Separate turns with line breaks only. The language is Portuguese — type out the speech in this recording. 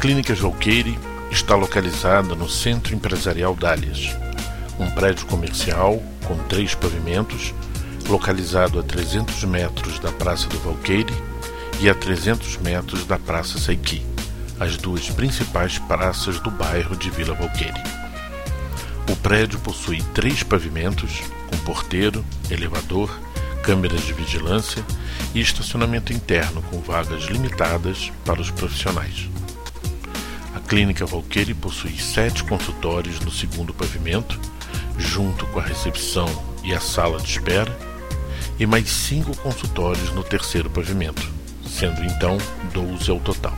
Clínicas Valqueire está localizada no Centro Empresarial Dálias, um prédio comercial com três pavimentos, localizado a 300 metros da Praça do Valqueire e a 300 metros da Praça Saiqui, as duas principais praças do bairro de Vila Valqueire. O prédio possui três pavimentos, com porteiro, elevador, câmeras de vigilância e estacionamento interno com vagas limitadas para os profissionais. Clínica Valqueire possui sete consultórios no segundo pavimento, junto com a recepção e a sala de espera, e mais cinco consultórios no terceiro pavimento, sendo então 12 ao total.